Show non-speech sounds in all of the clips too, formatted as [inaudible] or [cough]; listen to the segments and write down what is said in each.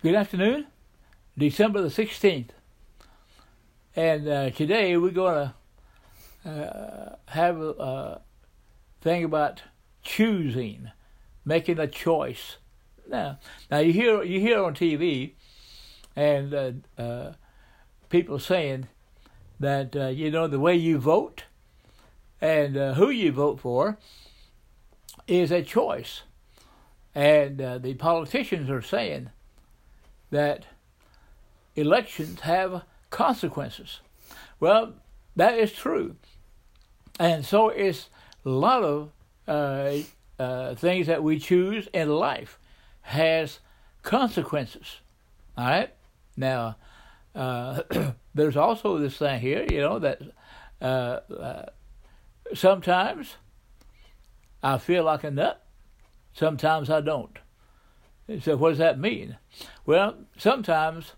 Good afternoon, December the 16th. And uh, today we're going to uh, have a thing about choosing, making a choice. Now, now you hear you hear on TV, and uh, uh, people saying that uh, you know the way you vote and uh, who you vote for is a choice, and the politicians are saying that elections have consequences. Well, that is true. And so is a lot of uh, uh, things that we choose in life has consequences. All right? Now, uh, [clears throat] there's also this thing here, you know, that uh, uh, sometimes I feel like a nut, sometimes I don't. So, what does that mean? Well, sometimes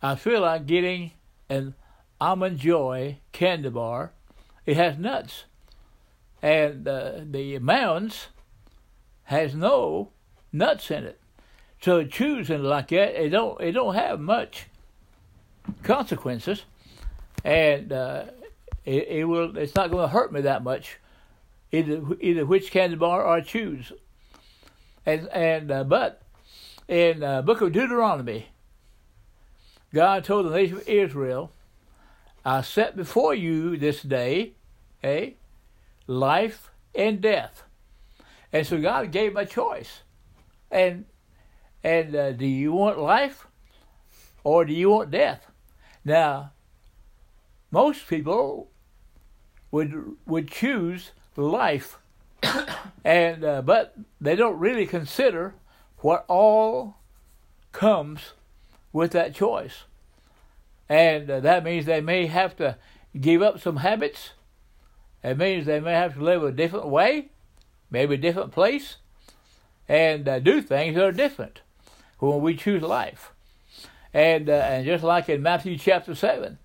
I feel like getting an almond joy candy bar. It has nuts, and uh, the mounds has no nuts in it. So choosing like that, it don't it don't have much consequences, and uh, it, it will it's not going to hurt me that much, either either which candy bar I choose. And and uh, but in the book of Deuteronomy, God told the nation of Israel, I set before you this day, eh, life and death. And so God gave a choice. And and uh, do you want life or do you want death? Now, most people would would choose life, [coughs] and uh, but they don't really consider what all comes with that choice. And uh, that means they may have to give up some habits. It means they may have to live a different way, maybe a different place, and uh, do things that are different when we choose life. And, uh, and just like in Matthew chapter 7,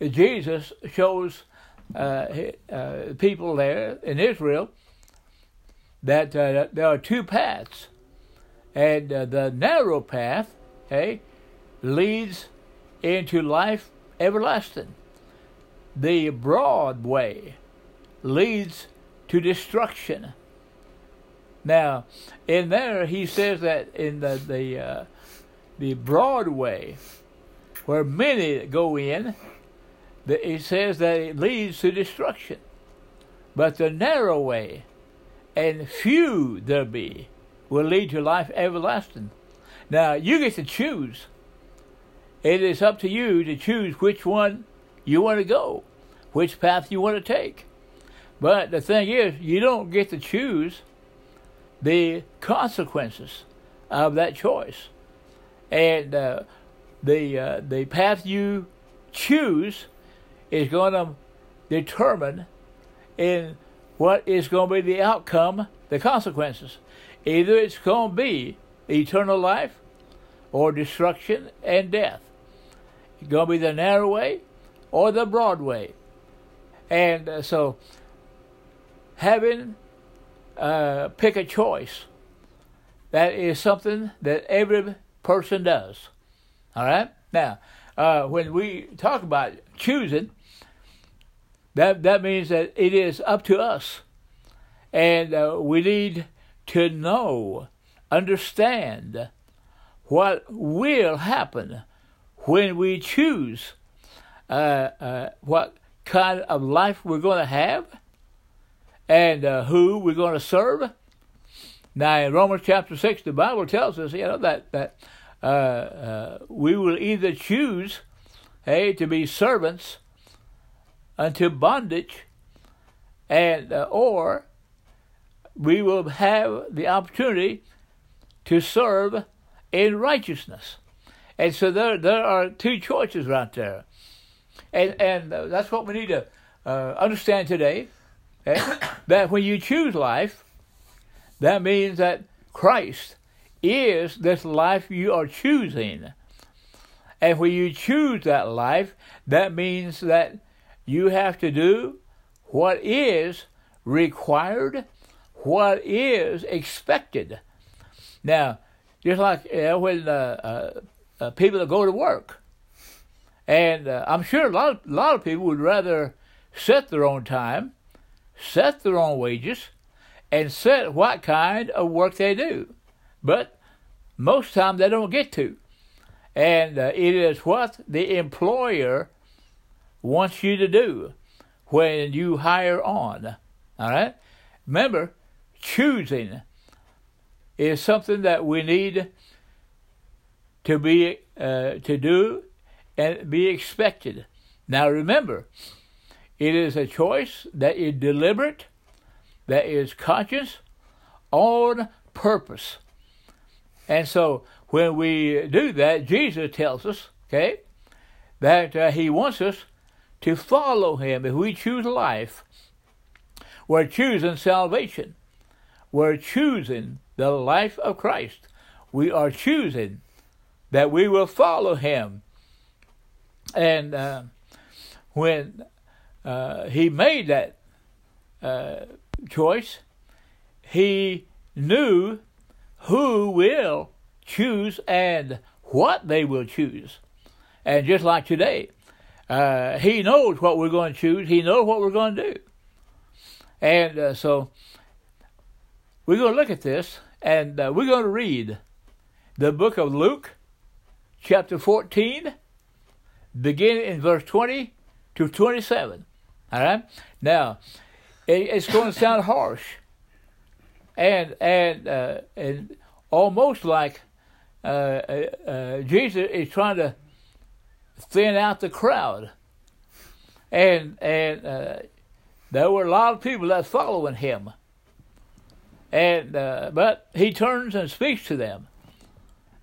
Jesus shows uh, uh, people there in Israel that uh, there are two paths and uh, the narrow path, hey, leads into life everlasting. The broad way leads to destruction. Now, in there, he says that in the the uh, the broad way, where many go in, he says that it leads to destruction. But the narrow way, and few there be, will lead to life everlasting. Now, you get to choose. It is up to you to choose which one you want to go, which path you want to take. But the thing is, you don't get to choose the consequences of that choice. And uh, the, uh, the path you choose is going to determine in what is going to be the outcome, the consequences. Either it's going to be eternal life or destruction and death. It's going to be the narrow way or the broad way. And uh, so, having uh, pick a choice, that is something that every person does. All right? Now, uh, when we talk about choosing, that, that means that it is up to us. And uh, we need to know, understand what will happen when we choose uh, uh, what kind of life we're going to have and uh, who we're going to serve. Now, in Romans chapter 6, the Bible tells us, you know, that, that uh, uh, we will either choose, hey, to be servants unto bondage, and uh, or we will have the opportunity to serve in righteousness. And so there, there are two choices right there. And, and uh, that's what we need to uh, understand today. Okay? [coughs] that when you choose life, that means that Christ is this life you are choosing. And when you choose that life, that means that you have to do what is required what is expected. Now, just like you know, when uh, uh, people that go to work, and I'm sure a lot of, a lot of people would rather set their own time, set their own wages, and set what kind of work they do. But most time they don't get to. And uh, it is what the employer wants you to do when you hire on. All right? Remember, choosing is something that we need to be uh, to do and be expected. Now remember, it is a choice that is deliberate, that is conscious, on purpose. And so when we do that, Jesus tells us, okay, that uh, He wants us to follow Him. If we choose life, we're choosing salvation. We're choosing the life of Christ. We are choosing that we will follow Him. And uh, when uh, He made that uh, choice, He knew who will choose and what they will choose. And just like today, uh, he knows what we're going to choose. He knows what we're going to do. And uh, so we're going to look at this and uh, we're going to read the book of Luke, chapter 14, beginning in verse 20 to 27. All right? Now, it, it's going to sound harsh and and uh, and almost like uh, uh, uh, Jesus is trying to thin out the crowd, and and uh, there were a lot of people that following him, and uh, but he turns and speaks to them,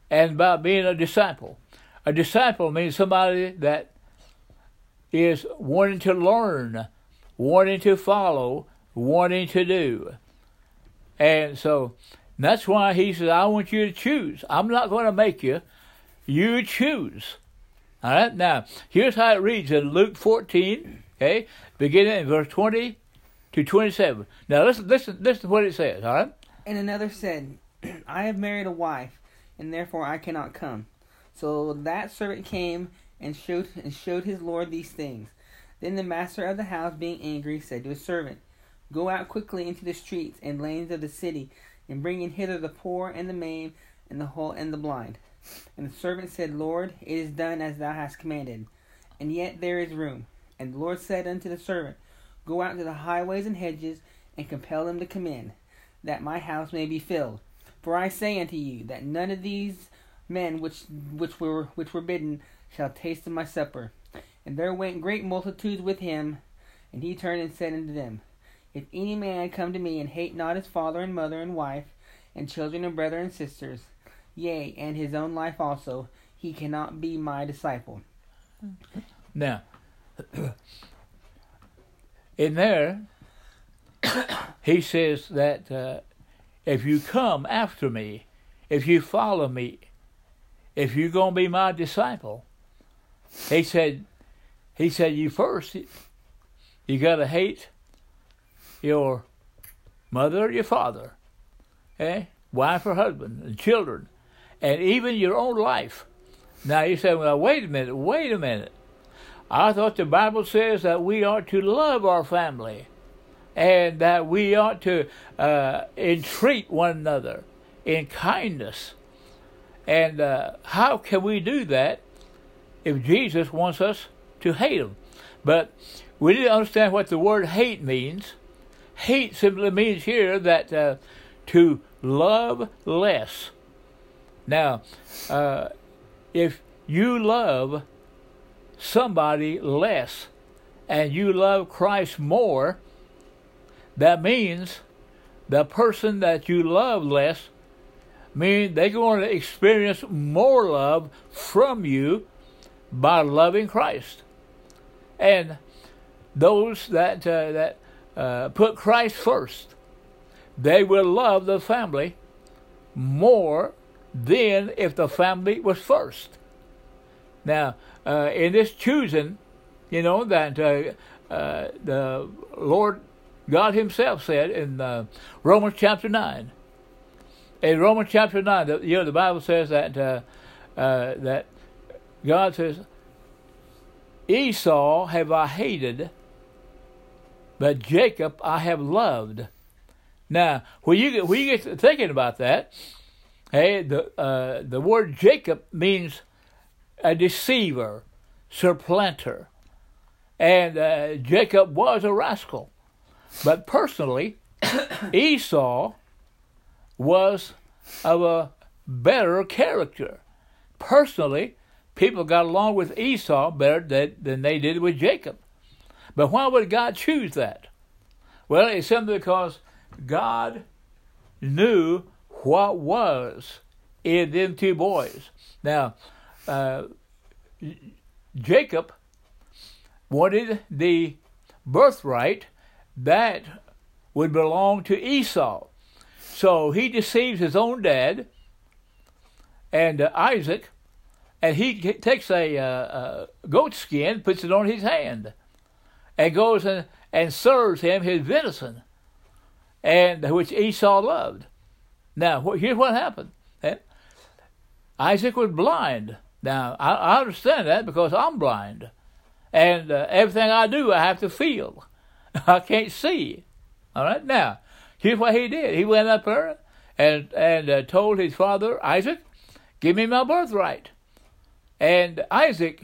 and by being a disciple, a disciple means somebody that is wanting to learn, wanting to follow, wanting to do. And so that's why he says, I want you to choose. I'm not going to make you. You choose. All right. Now, here's how it reads in Luke 14, okay, beginning in verse 20 to 27. Now, listen, listen, listen to what it says, all right? And another said, [clears throat] I have married a wife, and therefore I cannot come. So that servant came and showed and showed his lord these things. Then the master of the house, being angry, said to his servant, Go out quickly into the streets and lanes of the city, and bring in hither the poor and the maimed and the whole and the blind. And the servant said, Lord, it is done as thou hast commanded, and yet there is room. And the Lord said unto the servant, Go out to the highways and hedges, and compel them to come in, that my house may be filled. For I say unto you that none of these men which which were which were bidden shall taste of my supper. And there went great multitudes with him, and he turned and said unto them, if any man come to me and hate not his father and mother and wife, and children and brother and sisters, yea, and his own life also, he cannot be my disciple. Now, in there, he says that uh, if you come after me, if you follow me, if you're going to be my disciple, he said, he said, you first, you got to hate your mother or your father, eh? wife or husband, and children, and even your own life. Now you say, well, wait a minute, wait a minute. I thought the Bible says that we are to love our family and that we ought to uh, entreat one another in kindness. And uh, how can we do that if Jesus wants us to hate them? But we need to understand what the word hate means hate simply means here that uh, to love less. Now, uh, if you love somebody less and you love Christ more, that means the person that you love less means they're going to experience more love from you by loving Christ. And those that uh, that uh, put Christ first, they will love the family more than if the family was first. Now, uh, in this choosing, you know, that uh, uh the Lord God Himself said in uh, Romans chapter 9 in Romans chapter nine, the, you know the Bible says that that God says, Esau have I hated, but Jacob I have loved. Now, when you get when you get thinking about that, hey, the uh, the word Jacob means a deceiver, supplanter, and uh, Jacob was a rascal. But personally, [coughs] Esau was of a better character. Personally, people got along with Esau better than, than they did with Jacob. But why would God choose that? Well, it's simply because God knew what was in them two boys. Now, uh, Jacob wanted the birthright that would belong to Esau. So he deceives his own dad and uh, Isaac, and he takes a, uh, a goat skin, puts it on his hand, and goes and, and serves him his venison, and which Esau loved. Now, here's what happened. Eh? Isaac was blind. Now, I, I understand that because I'm blind. And uh, everything I do, I have to feel. [laughs] I can't see. All right. Now, here's what he did. He went up there and and uh, told his father Isaac, "Give me my birthright." And Isaac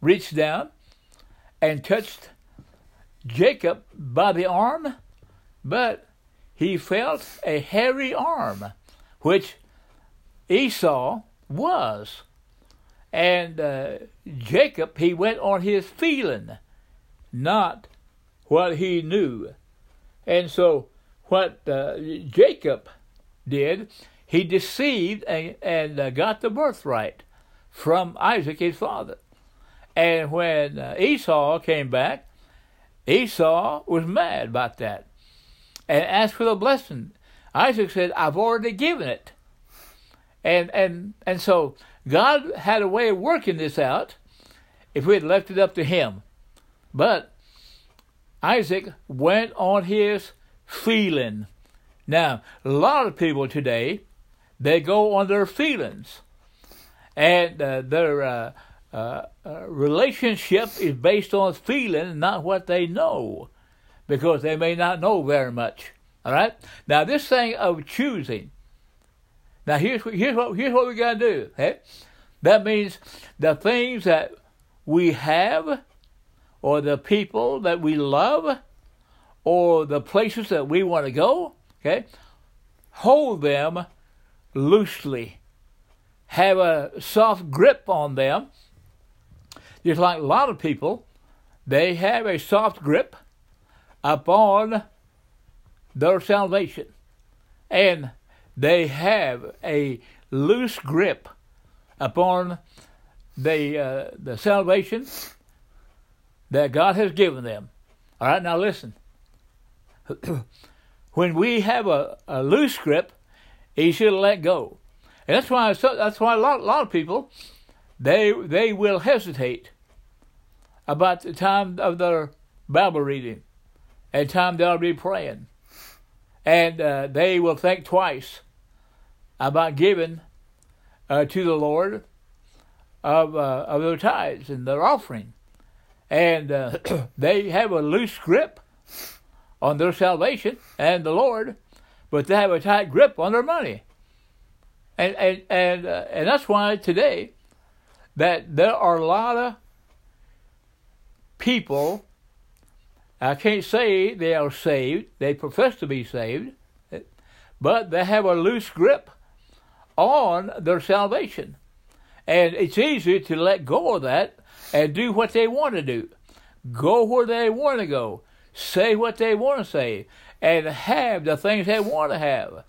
reached down and touched Jacob by the arm, but he felt a hairy arm, which Esau was. And uh, Jacob, he went on his feeling, not what he knew. And so, what uh, Jacob did, he deceived and, and uh, got the birthright from Isaac, his father. And when uh, Esau came back, Esau was mad about that and asked for the blessing. Isaac said, I've already given it. And, and, and so God had a way of working this out if we had left it up to him. But Isaac went on his feeling. Now, a lot of people today, they go on their feelings. And uh, their uh, uh, uh relationship is based on feeling, not what they know, because they may not know very much. All right? Now, this thing of choosing. Now, here's, here's, what, here's what we got to do. Okay? That means the things that we have or the people that we love or the places that we want to go, okay, hold them loosely. Have a soft grip on them. Just like a lot of people, they have a soft grip upon their salvation. And they have a loose grip upon the, uh, the salvation that God has given them. All right, now listen. [clears throat] when we have a, a loose grip, he should let go. And that's why that's why a lot, a lot of people they they will hesitate about the time of their Bible reading and time they'll be praying, and uh, they will think twice about giving uh, to the Lord of uh, of their tithes and their offering and uh, [clears throat] they have a loose grip on their salvation and the Lord, but they have a tight grip on their money. And and and uh, and that's why today that there are a lot of people. I can't say they are saved; they profess to be saved, but they have a loose grip on their salvation, and it's easy to let go of that and do what they want to do, go where they want to go, say what they want to say, and have the things they want to have.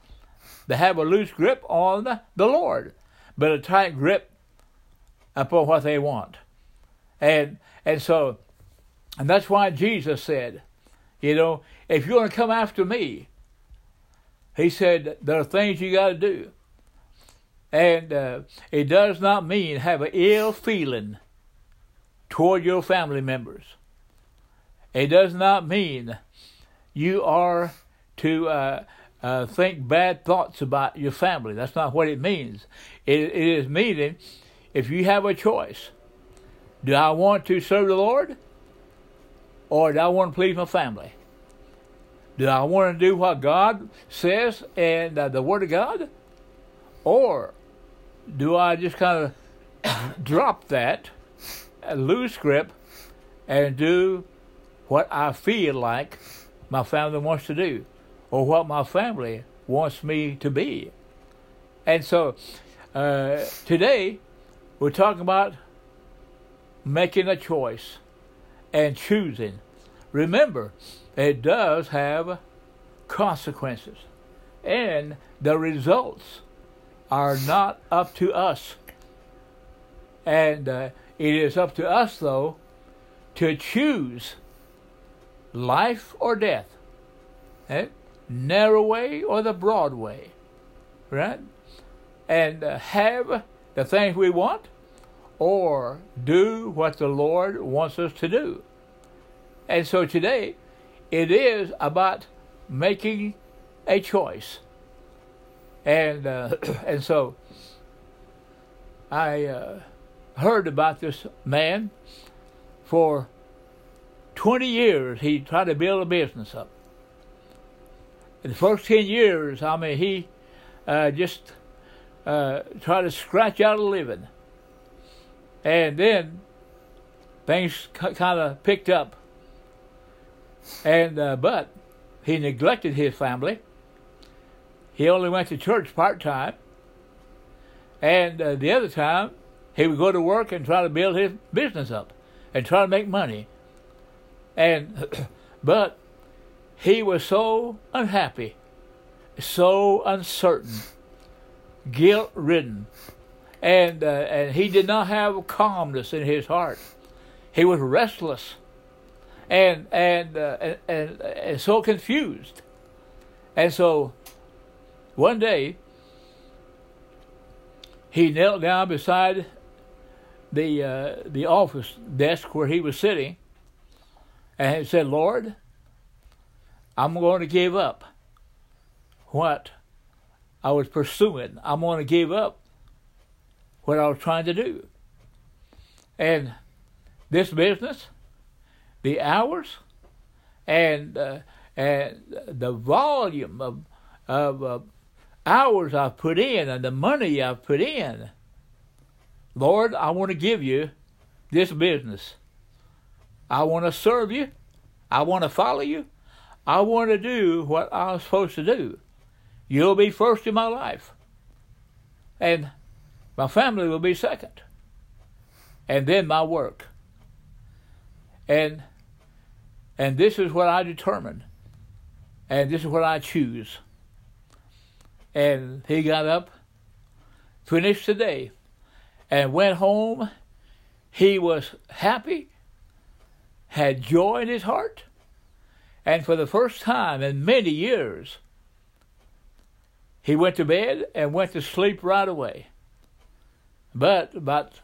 They have a loose grip on the, Lord, but a tight grip upon what they want. And and so and that's why Jesus said, you know, if you're to come after me, he said there are things you got to do. And uh, it does not mean have an ill feeling toward your family members. It does not mean you are to uh, uh, think bad thoughts about your family. That's not what it means. It, it is meaning if you have a choice, do I want to serve the Lord or do I want to please my family? Do I want to do what God says and uh, the Word of God? Or do I just kind of drop that, uh, lose grip, and do what I feel like my family wants to do or what my family wants me to be? And so uh, today we're talking about making a choice and choosing. Remember, it does have consequences, and the results are not up to us. And uh, it is up to us, though, to choose life or death, eh? narrow way or the broad way, right? And uh, have the things we want or do what the Lord wants us to do. And so today, it is about making a choice. And uh, [clears throat] and so I uh, heard about this man for 20 years. He tried to build a business up. In the first 10 years, I mean, he uh, just uh, tried to scratch out a living. And then things kind of picked up. And uh, but he neglected his family. He only went to church part time. And uh, the other time, he would go to work and try to build his business up and try to make money. And [clears throat] but he was so unhappy, so uncertain, guilt ridden and uh, and he did not have calmness in his heart. He was restless, and and uh, and, and, and so confused, and so one day he knelt down beside the uh, the office desk where he was sitting, and he said, "Lord, I'm going to give up what I was pursuing. I'm going to give up what I was trying to do. And this business, the hours, and uh, and the volume of of uh, hours I've put in and the money I've put in. Lord, I want to give you this business. I want to serve you. I want to follow you. I want to do what I'm supposed to do. You'll be first in my life. And my family will be second. And then my work. And and this is what I determine. And this is what I choose. And he got up, finished the day, and went home. He was happy, had joy in his heart, and for the first time in many years, he went to bed and went to sleep right away. But about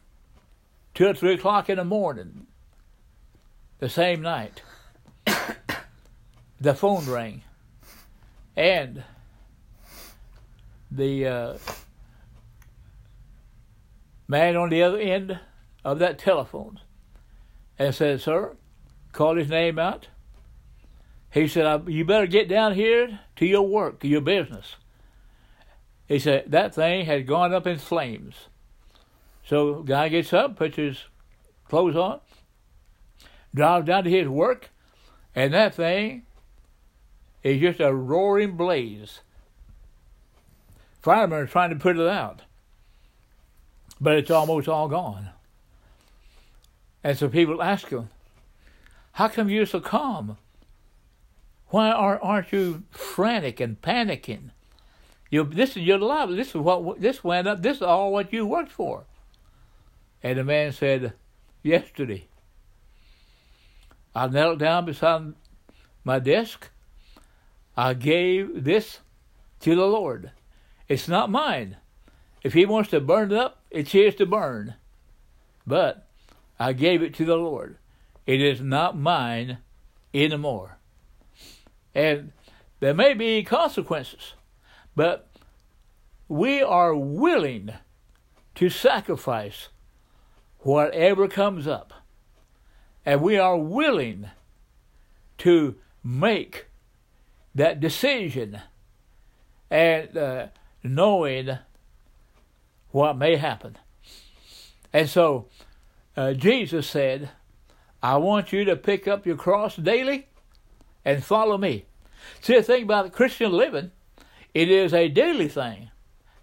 two or three o'clock in the morning, the same night, [coughs] the phone rang, and the uh, man on the other end of that telephone and said, "Sir," called his name out. He said, "You better get down here to your work, to your business." He said that thing had gone up in flames. So guy gets up, puts his clothes on, drives down to his work, and that thing is just a roaring blaze. Firemen are trying to put it out, but it's almost all gone. And so people ask him, "How come you're so calm? Why are, aren't you frantic and panicking? You, this is your life. This is what this went up. This is all what you worked for." And the man said, Yesterday, I knelt down beside my desk. I gave this to the Lord. It's not mine. If He wants to burn it up, it's His to burn. But I gave it to the Lord. It is not mine anymore. And there may be consequences. but we are willing to sacrifice whatever comes up. And we are willing to make that decision and uh, knowing what may happen. And so uh, Jesus said, I want you to pick up your cross daily and follow me. See, the thing about Christian living, it is a daily thing,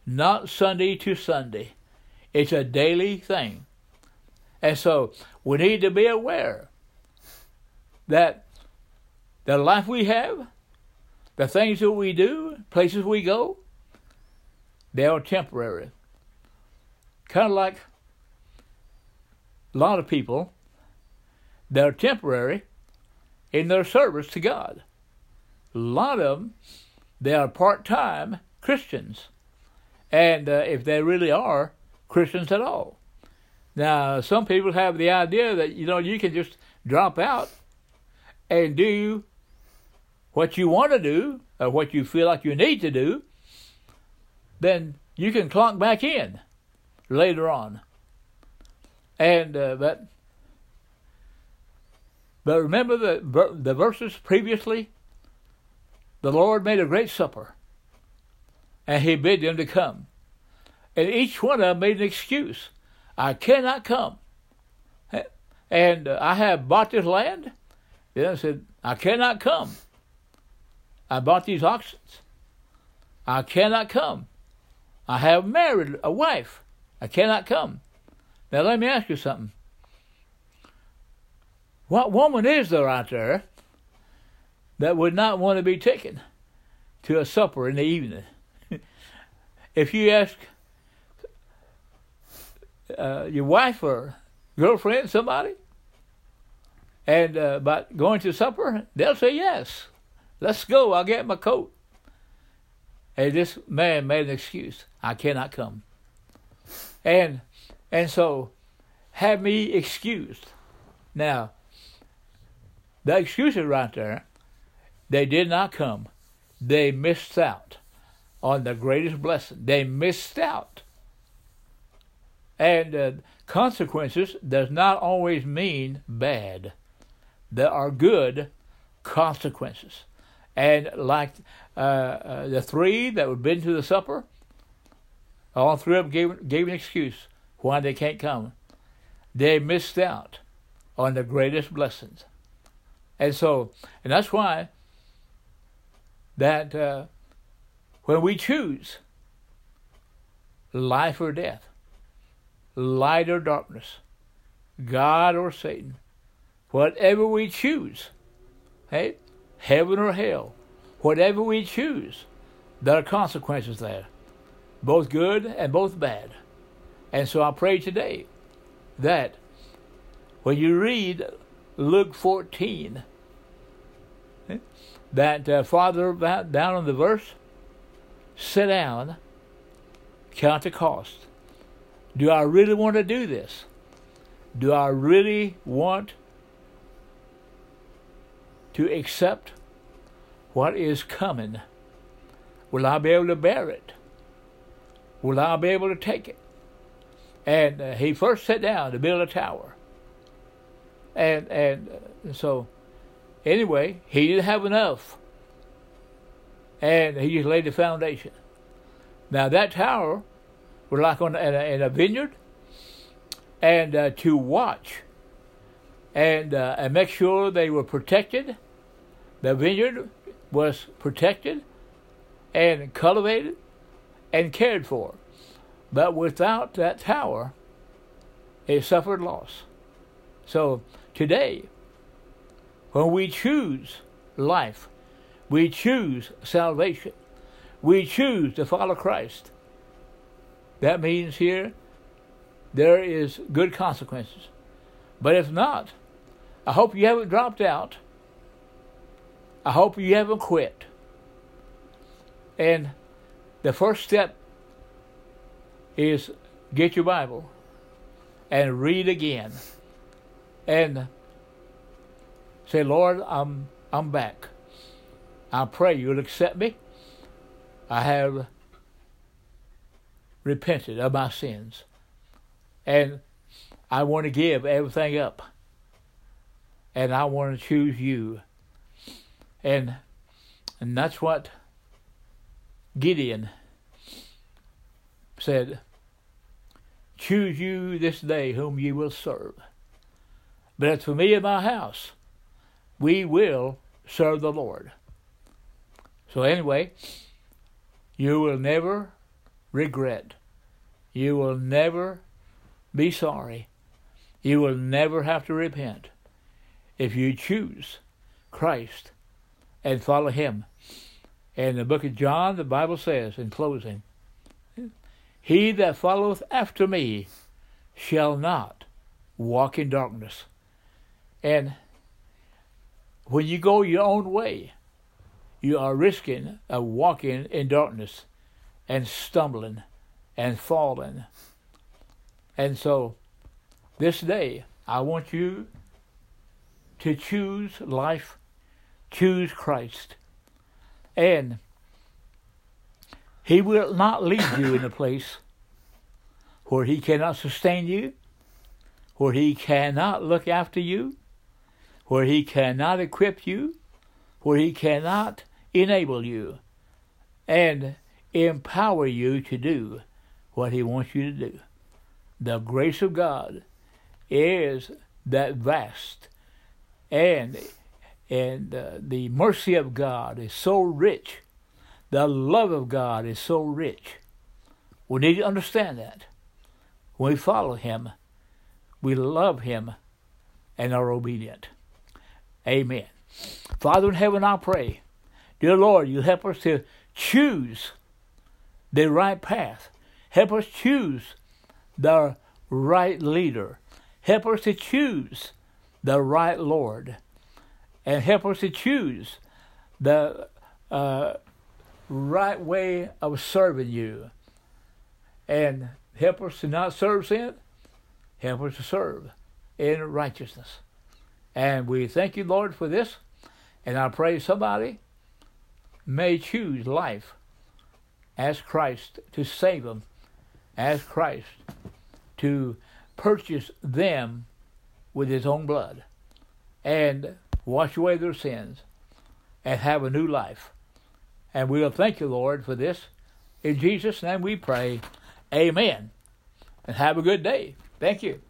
not Sunday to Sunday. It's a daily thing. And so we need to be aware that the life we have, the things that we do, places we go, they are temporary. Kind of like a lot of people they're temporary in their service to God. A lot of them, they are part time Christians. And uh, if they really are Christians at all. Now, some people have the idea that, you know, you can just drop out and do what you want to do or what you feel like you need to do, then you can clunk back in later on. And uh, but but remember the the verses previously. The Lord made a great supper, and He bid them to come, and each one of them made an excuse. I cannot come. And uh, I have bought this land. Then I said, I cannot come. I bought these oxen. I cannot come. I have married a wife. I cannot come. Now let me ask you something. What woman is there out there that would not want to be taken to a supper in the evening? [laughs] if you ask uh, your wife or girlfriend, somebody, and uh, about going to supper, they'll say yes. Let's go. I'll get my coat. And this man made an excuse. I cannot come. And and so have me excused. Now, the excuses right there, they did not come. They missed out on the greatest blessing. They missed out and uh, consequences does not always mean bad. There are good consequences. And like uh, uh, the three that had been to the supper, all three of them gave, gave an excuse why they can't come. They missed out on the greatest blessings. And so, and that's why that uh, when we choose life or death, light or darkness, God or Satan, whatever we choose, hey, heaven or hell, whatever we choose, there are consequences there, both good and both bad. And so I pray today that when you read Luke 14, that uh, Father down on the verse, sit down, count the cost. Do I really want to do this? Do I really want to accept what is coming? Will I be able to bear it? Will I be able to take it? And uh, he first sat down to build a tower. And and uh, so anyway, he didn't have enough. And he just laid the foundation. Now that tower were like on in a, in a vineyard, and uh, to watch and uh, and make sure they were protected. The vineyard was protected and cultivated and cared for, but without that tower, it suffered loss. So today, when we choose life, we choose salvation, we choose to follow Christ that means here there is good consequences. But if not, I hope you haven't dropped out. I hope you haven't quit. And the first step is get your Bible and read again and say, Lord, I'm I'm back. I pray you'll accept me I have repented of my sins. And I want to give everything up. And I want to choose you. And and that's what Gideon said, Choose you this day whom ye will serve. But as for me and my house, we will serve the Lord. So, anyway, you will never regret. You will never be sorry. You will never have to repent if you choose Christ and follow Him. In the book of John, the Bible says, in closing, He that followeth after me shall not walk in darkness. And when you go your own way, you are risking of walking in darkness and stumbling and falling. And so, this day, I want you to choose life, choose Christ. And He will not leave you in a place where He cannot sustain you, where He cannot look after you, where He cannot equip you, where He cannot enable you and empower you to do what He wants you to do. The grace of God is that vast, and and uh, the mercy of God is so rich. The love of God is so rich. We need to understand that. When we follow Him, we love Him and are obedient. Amen. Father in heaven, I pray, dear Lord, you help us to choose the right path. Help us choose the right leader. Help us to choose the right Lord. And help us to choose the uh, right way of serving you. And help us to not serve sin. Help us to serve in righteousness. And we thank you, Lord, for this. And I pray somebody may choose life as Christ to save them, as Christ to purchase them with his own blood and wash away their sins and have a new life. And we'll thank you, Lord, for this. In Jesus' name we pray. Amen. And have a good day. Thank you.